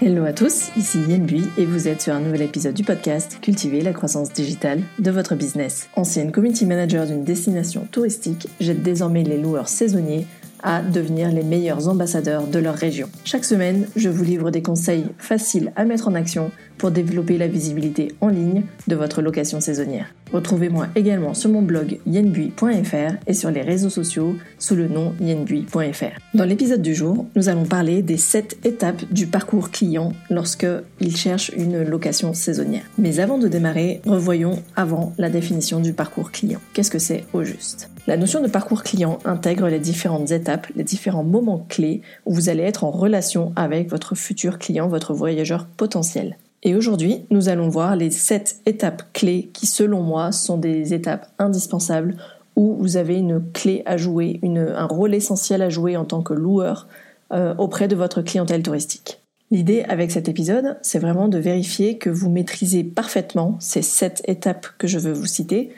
Hello à tous, ici Yen Bui et vous êtes sur un nouvel épisode du podcast Cultiver la croissance digitale de votre business. Ancienne community manager d'une destination touristique, j'aide désormais les loueurs saisonniers à devenir les meilleurs ambassadeurs de leur région. Chaque semaine, je vous livre des conseils faciles à mettre en action pour développer la visibilité en ligne de votre location saisonnière. Retrouvez-moi également sur mon blog yenbui.fr et sur les réseaux sociaux sous le nom yenbui.fr. Dans l'épisode du jour, nous allons parler des 7 étapes du parcours client lorsque il cherche une location saisonnière. Mais avant de démarrer, revoyons avant la définition du parcours client. Qu'est-ce que c'est au juste? La notion de parcours client intègre les différentes étapes, les différents moments clés où vous allez être en relation avec votre futur client, votre voyageur potentiel. Et aujourd'hui, nous allons voir les 7 étapes clés qui, selon moi, sont des étapes indispensables où vous avez une clé à jouer, un rôle essentiel à jouer en tant que loueur euh, auprès de votre clientèle touristique. L'idée avec cet épisode, c'est vraiment de vérifier que vous maîtrisez parfaitement ces 7 étapes que je veux vous citer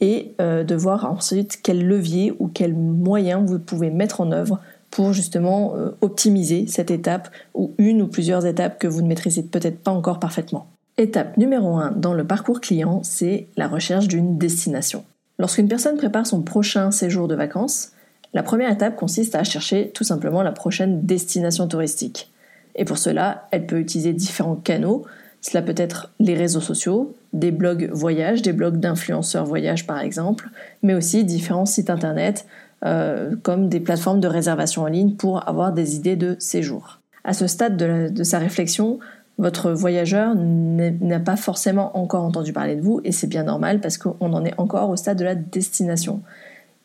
et euh, de voir ensuite quels leviers ou quels moyens vous pouvez mettre en œuvre pour justement euh, optimiser cette étape ou une ou plusieurs étapes que vous ne maîtrisez peut-être pas encore parfaitement. Étape numéro 1 dans le parcours client, c'est la recherche d'une destination. Lorsqu'une personne prépare son prochain séjour de vacances, la première étape consiste à chercher tout simplement la prochaine destination touristique. Et pour cela, elle peut utiliser différents canaux. Cela peut être les réseaux sociaux, des blogs voyage, des blogs d'influenceurs voyage par exemple, mais aussi différents sites internet euh, comme des plateformes de réservation en ligne pour avoir des idées de séjour. À ce stade de, sa réflexion, votre voyageur n'a pas forcément encore entendu parler de vous et c'est bien normal parce qu'on en est encore au stade de la destination.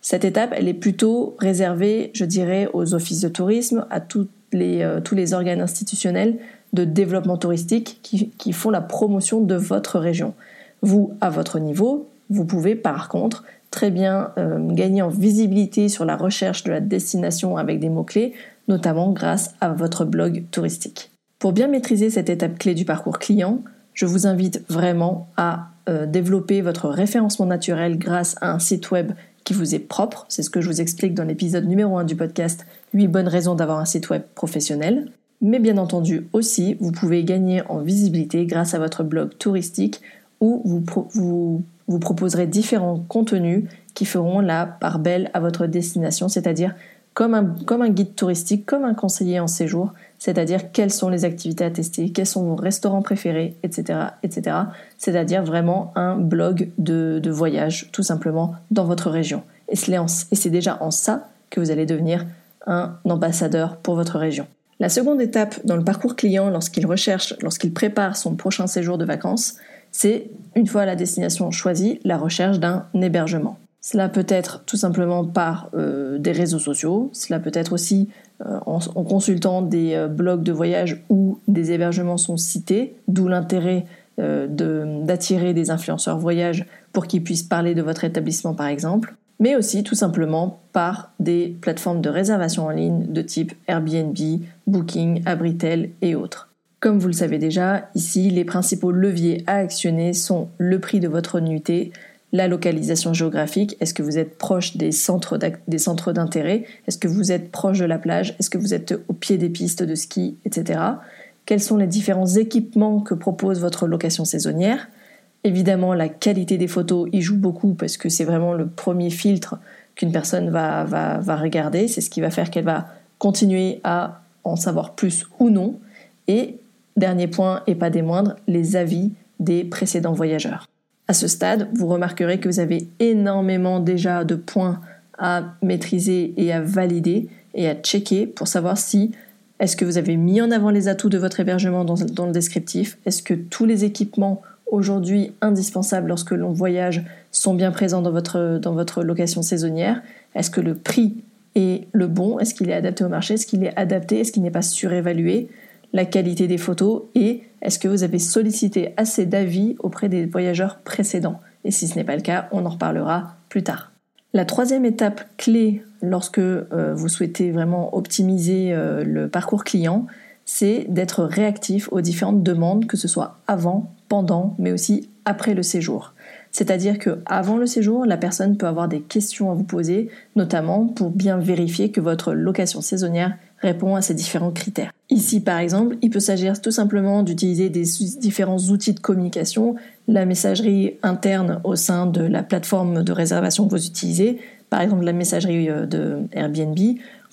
Cette étape, elle est plutôt réservée, je dirais, aux offices de tourisme, à les, euh, tous les organes institutionnels de développement touristique qui font la promotion de votre région. Vous, à votre niveau, vous pouvez par contre très bien euh, gagner en visibilité sur la recherche de la destination avec des mots-clés, notamment grâce à votre blog touristique. Pour bien maîtriser cette étape clé du parcours client, je vous invite vraiment à euh, développer votre référencement naturel grâce à un site web qui vous est propre. C'est ce que je vous explique dans l'épisode numéro 1 du podcast 8 bonnes raisons d'avoir un site web professionnel. Mais bien entendu aussi, vous pouvez gagner en visibilité grâce à votre blog touristique où vous, vous proposerez différents contenus qui feront la part belle à votre destination, c'est-à-dire comme un, comme un guide touristique, comme un conseiller en séjour, c'est-à-dire quelles sont les activités à tester, quels sont vos restaurants préférés, etc., etc. C'est-à-dire vraiment un blog de, de, voyage, tout simplement, dans votre région. Et c'est déjà en ça que vous allez devenir un ambassadeur pour votre région. La seconde étape dans le parcours client lorsqu'il recherche, lorsqu'il prépare son prochain séjour de vacances, c'est, une fois la destination choisie, la recherche d'un hébergement. Cela peut être tout simplement par euh, des réseaux sociaux, cela peut être aussi euh, en, consultant des euh, blogs de voyage où des hébergements sont cités, d'où l'intérêt d'attirer des influenceurs voyage pour qu'ils puissent parler de votre établissement par exemple, mais aussi tout simplement par des plateformes de réservation en ligne de type Airbnb, Booking, Abritel et autres. Comme vous le savez déjà, ici, les principaux leviers à actionner sont le prix de votre nuitée, la localisation géographique, est-ce que vous êtes proche des centres d'intérêt, est-ce que vous êtes proche de la plage, est-ce que vous êtes au pied des pistes de ski, etc. Quels sont les différents équipements que propose votre location saisonnière? Évidemment, la qualité des photos y joue beaucoup parce que c'est vraiment le premier filtre qu'une personne va, va, va regarder, c'est ce qui va faire qu'elle va continuer à en savoir plus ou non. Et Dernier point, et pas des moindres, les avis des précédents voyageurs. À ce stade, vous remarquerez que vous avez énormément déjà de points à maîtriser et à valider et à checker pour savoir si est-ce que vous avez mis en avant les atouts de votre hébergement dans, le descriptif? Est-ce que tous les équipements aujourd'hui indispensables lorsque l'on voyage sont bien présents dans votre, dans votre location saisonnière? Est-ce que le prix est le bon? Est-ce qu'il est adapté au marché? Est-ce qu'il est adapté? Est-ce qu'il n'est pas surévalué? La qualité des photos et est-ce que vous avez sollicité assez d'avis auprès des voyageurs précédents Et si ce n'est pas le cas, on en reparlera plus tard. La troisième étape clé lorsque euh, vous souhaitez vraiment optimiser euh, le parcours client, c'est d'être réactif aux différentes demandes, que ce soit avant, pendant, mais aussi après le séjour. C'est-à-dire que avant le séjour, la personne peut avoir des questions à vous poser, notamment pour bien vérifier que votre location saisonnière répond à ces différents critères. Ici, par exemple, il peut s'agir tout simplement d'utiliser des différents outils de communication, la messagerie interne au sein de la plateforme de réservation que vous utilisez, par exemple la messagerie euh, de Airbnb.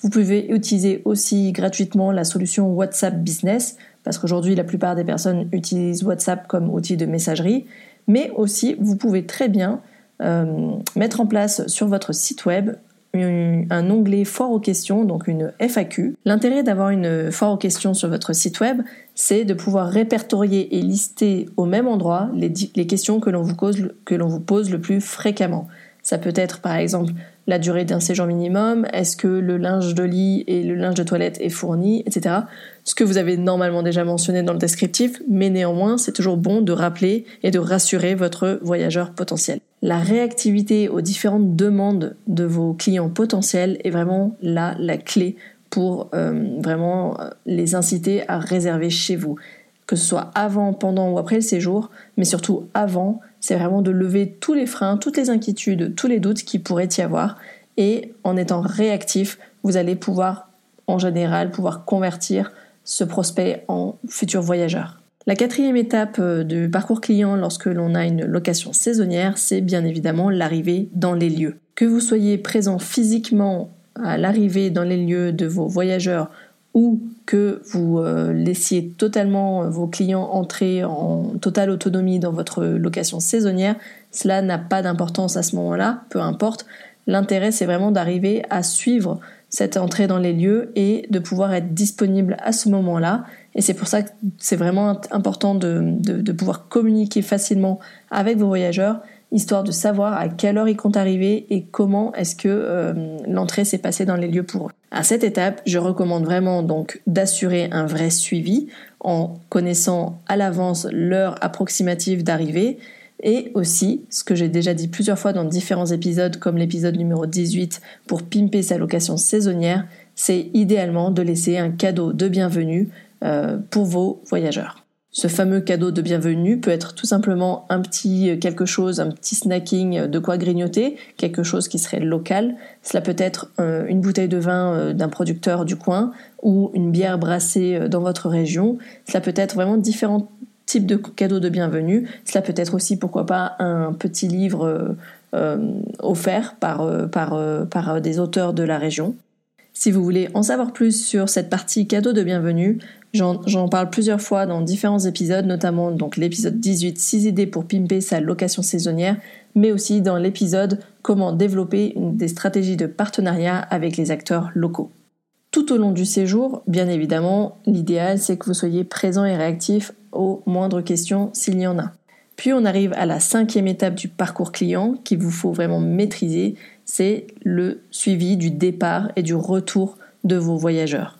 Vous pouvez utiliser aussi gratuitement la solution WhatsApp Business, parce qu'aujourd'hui la plupart des personnes utilisent WhatsApp comme outil de messagerie, mais aussi vous pouvez très bien euh, mettre en place sur votre site web un onglet fort aux questions, donc une FAQ. L'intérêt d'avoir une fort aux questions sur votre site web, c'est de pouvoir répertorier et lister au même endroit les, questions que l'on vous, vous pose le plus fréquemment. Ça peut être par exemple la durée d'un séjour minimum, est-ce que le linge de lit et le linge de toilette est fourni, etc. Ce que vous avez normalement déjà mentionné dans le descriptif, mais néanmoins, c'est toujours bon de rappeler et de rassurer votre voyageur potentiel. La réactivité aux différentes demandes de vos clients potentiels est vraiment là la clé pour euh, vraiment euh, les inciter à réserver chez vous. Que ce soit avant, pendant ou après le séjour, mais surtout avant, c'est vraiment de lever tous les freins, toutes les inquiétudes, tous les doutes qui pourraient y avoir. Et en étant réactif, vous allez pouvoir, en général, pouvoir convertir ce prospect en futur voyageur. La quatrième étape euh, du parcours client lorsque l'on a une location saisonnière, c'est bien évidemment l'arrivée dans les lieux. Que vous soyez présent physiquement à l'arrivée dans les lieux de vos voyageurs ou que vous euh, laissiez totalement euh, vos clients entrer en totale autonomie dans votre location saisonnière, cela n'a pas d'importance à ce moment-là, peu importe. L'intérêt, c'est vraiment d'arriver à suivre cette entrée dans les lieux et de pouvoir être disponible à ce moment-là. Et c'est pour ça que c'est vraiment important de pouvoir communiquer facilement avec vos voyageurs histoire de savoir à quelle heure ils comptent arriver et comment est-ce que euh, l'entrée s'est passée dans les lieux pour eux. À cette étape, je recommande vraiment donc d'assurer un vrai suivi en connaissant à l'avance l'heure approximative d'arrivée et aussi, ce que j'ai déjà dit plusieurs fois dans différents épisodes comme l'épisode numéro 18 pour pimper sa location saisonnière, c'est idéalement de laisser un cadeau de bienvenue euh, pour vos voyageurs. Ce fameux cadeau de bienvenue peut être tout simplement un petit euh, quelque chose, un petit snacking euh, de quoi grignoter, quelque chose qui serait local. Cela peut être euh, une bouteille de vin d'un producteur du coin ou une bière brassée dans votre région. Cela peut être vraiment différents types de cadeaux de bienvenue. Cela peut être aussi, pourquoi pas, un petit livre offert par, par, par des auteurs de la région. Si vous voulez en savoir plus sur cette partie cadeau de bienvenue, j'en parle plusieurs fois dans différents épisodes, notamment donc l'épisode 18 6 idées pour pimper sa location saisonnière, mais aussi dans l'épisode comment développer des stratégies de partenariat avec les acteurs locaux. Tout au long du séjour, bien évidemment, l'idéal c'est que vous soyez présent et réactif aux moindres questions s'il y en a. Puis on arrive à la cinquième étape du parcours client qu'il vous faut vraiment maîtriser, c'est le suivi du départ et du retour de vos voyageurs.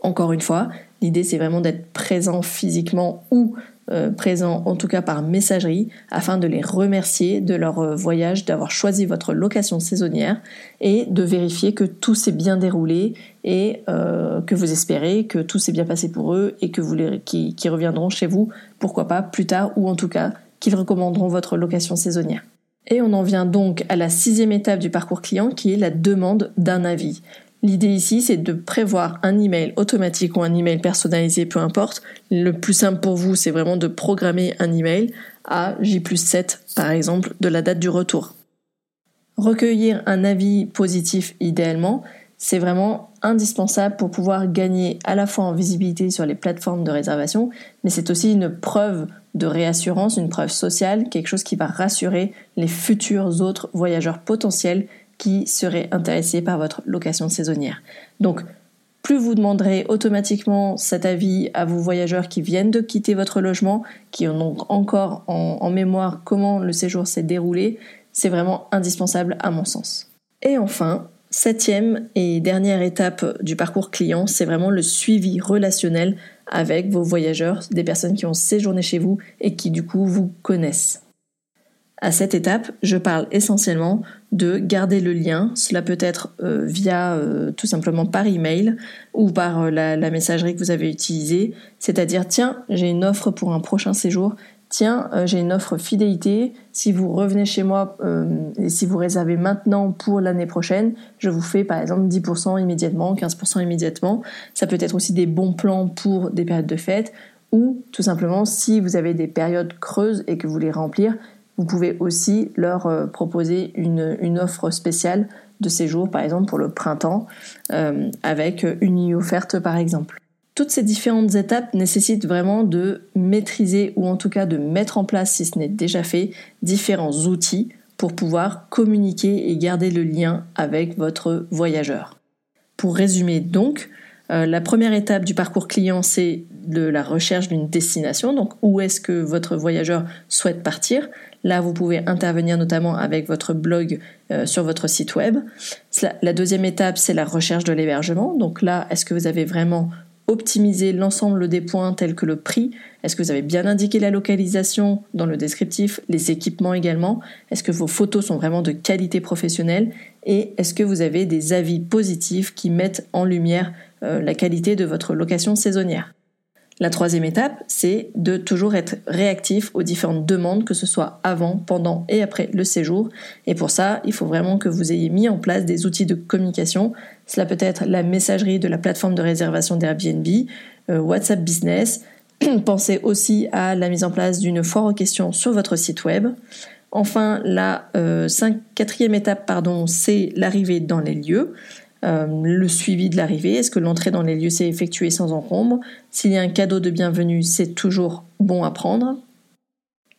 Encore une fois, l'idée c'est vraiment d'être présent physiquement ou euh, présent en tout cas par messagerie afin de les remercier de leur euh, voyage, d'avoir choisi votre location saisonnière et de vérifier que tout s'est bien déroulé et euh, que vous espérez que tout s'est bien passé pour eux et que vous les, qui reviendront chez vous, pourquoi pas plus tard ou en tout cas qu'ils recommanderont votre location saisonnière. Et on en vient donc à la sixième étape du parcours client qui est la demande d'un avis. L'idée ici, c'est de prévoir un email automatique ou un email personnalisé, peu importe. Le plus simple pour vous, c'est vraiment de programmer un email à J 7, par exemple, de la date du retour. Recueillir un avis positif idéalement, c'est vraiment indispensable pour pouvoir gagner à la fois en visibilité sur les plateformes de réservation, mais c'est aussi une preuve de réassurance, une preuve sociale, quelque chose qui va rassurer les futurs autres voyageurs potentiels qui seraient intéressés par votre location saisonnière. Donc, plus vous demanderez automatiquement cet avis à vos voyageurs qui viennent de quitter votre logement, qui ont donc encore en, en mémoire comment le séjour s'est déroulé, c'est vraiment indispensable à mon sens. Et enfin, septième et dernière étape du parcours client, c'est vraiment le suivi relationnel avec vos voyageurs, des personnes qui ont séjourné chez vous et qui du coup vous connaissent. À cette étape, je parle essentiellement de garder le lien. Cela peut être euh, via euh, tout simplement par email ou par euh, la, messagerie que vous avez utilisée. C'est-à-dire, tiens, j'ai une offre pour un prochain séjour. tiens, j'ai une offre fidélité, si vous revenez chez moi et si vous réservez maintenant pour l'année prochaine, je vous fais par exemple 10% immédiatement, 15% immédiatement. Ça peut être aussi des bons plans pour des périodes de fête ou tout simplement si vous avez des périodes creuses et que vous voulez remplir, vous pouvez aussi leur euh, proposer une, une, offre spéciale de séjour, par exemple pour le printemps, avec une nuit offerte par exemple. Toutes ces différentes étapes nécessitent vraiment de maîtriser ou en tout cas de mettre en place, si ce n'est déjà fait, différents outils pour pouvoir communiquer et garder le lien avec votre voyageur. Pour résumer donc, euh, la première étape du parcours client, c'est de la recherche d'une destination, donc où est-ce que votre voyageur souhaite partir? Là, vous pouvez intervenir notamment avec votre blog euh, sur votre site web. La deuxième étape, c'est la recherche de l'hébergement. Donc là, est-ce que vous avez vraiment optimiser l'ensemble des points tels que le prix? Est-ce que vous avez bien indiqué la localisation dans le descriptif, les équipements également? Est-ce que vos photos sont vraiment de qualité professionnelle? Et est-ce que vous avez des avis positifs qui mettent en lumière la qualité de votre location saisonnière la troisième étape, c'est de toujours être réactif aux différentes demandes, que ce soit avant, pendant et après le séjour. Et pour ça, il faut vraiment que vous ayez mis en place des outils de communication. Cela peut être la messagerie de la plateforme de réservation d'Airbnb, euh, WhatsApp Business. Pensez aussi à la mise en place d'une foire aux questions sur votre site web. Enfin, la euh, quatrième étape, pardon, c'est l'arrivée dans les lieux. Euh, le suivi de l'arrivée, est-ce que l'entrée dans les lieux s'est effectuée sans encombre? S'il y a un cadeau de bienvenue, c'est toujours bon à prendre.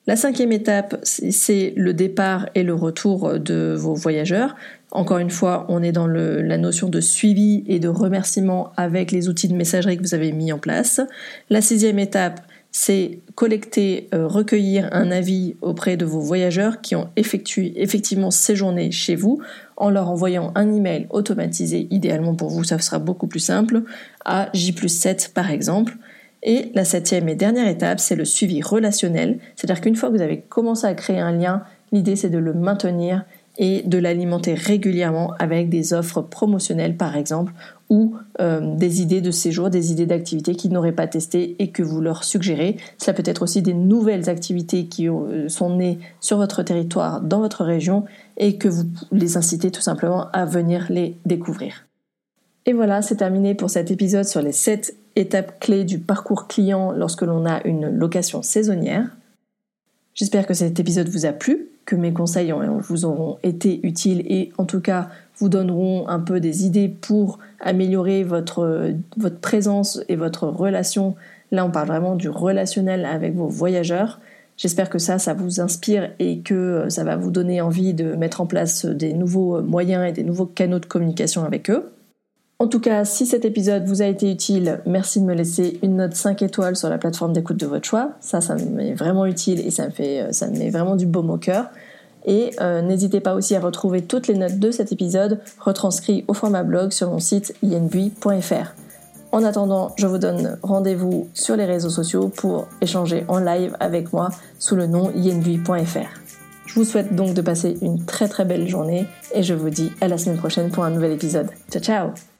La cinquième étape, c'est le départ et le retour de vos voyageurs. Encore une fois, on est dans la notion de suivi et de remerciement avec les outils de messagerie que vous avez mis en place. La sixième étape, c'est collecter, euh, recueillir un avis auprès de vos voyageurs qui ont effectué effectivement séjourné chez vous en leur envoyant un email automatisé, idéalement pour vous, ça sera beaucoup plus simple, à J 7 par exemple. Et la septième et dernière étape, c'est le suivi relationnel, c'est-à-dire qu'une fois que vous avez commencé à créer un lien, l'idée c'est de le maintenir et de l'alimenter régulièrement avec des offres promotionnelles par exemple ou euh, des idées de séjour, des idées d'activités qu'ils n'auraient pas testées et que vous leur suggérez. Ça peut être aussi des nouvelles activités qui euh, sont nées sur votre territoire, dans votre région et que vous les incitez tout simplement à venir les découvrir. Et voilà, c'est terminé pour cet épisode sur les 7 étapes clés du parcours client lorsque l'on a une location saisonnière. J'espère que cet épisode vous a plu, que mes conseils vous auront été utiles et en tout cas vous donneront un peu des idées pour améliorer votre, présence et votre relation. Là, on parle vraiment du relationnel avec vos voyageurs. J'espère que ça, ça vous inspire et que ça va vous donner envie de mettre en place des nouveaux moyens et des nouveaux canaux de communication avec eux. En tout cas, si cet épisode vous a été utile, merci de me laisser une note 5 étoiles sur la plateforme d'écoute de votre choix. Ça, ça m'est vraiment utile et ça me fait, me met vraiment du baume au cœur. Et euh, n'hésitez pas aussi à retrouver toutes les notes de cet épisode retranscrites au format blog sur mon site inbui.fr. En attendant, je vous donne rendez-vous sur les réseaux sociaux pour échanger en live avec moi sous le nom yenbui.fr. Je vous souhaite donc de passer une très très belle journée et je vous dis à la semaine prochaine pour un nouvel épisode. Ciao ciao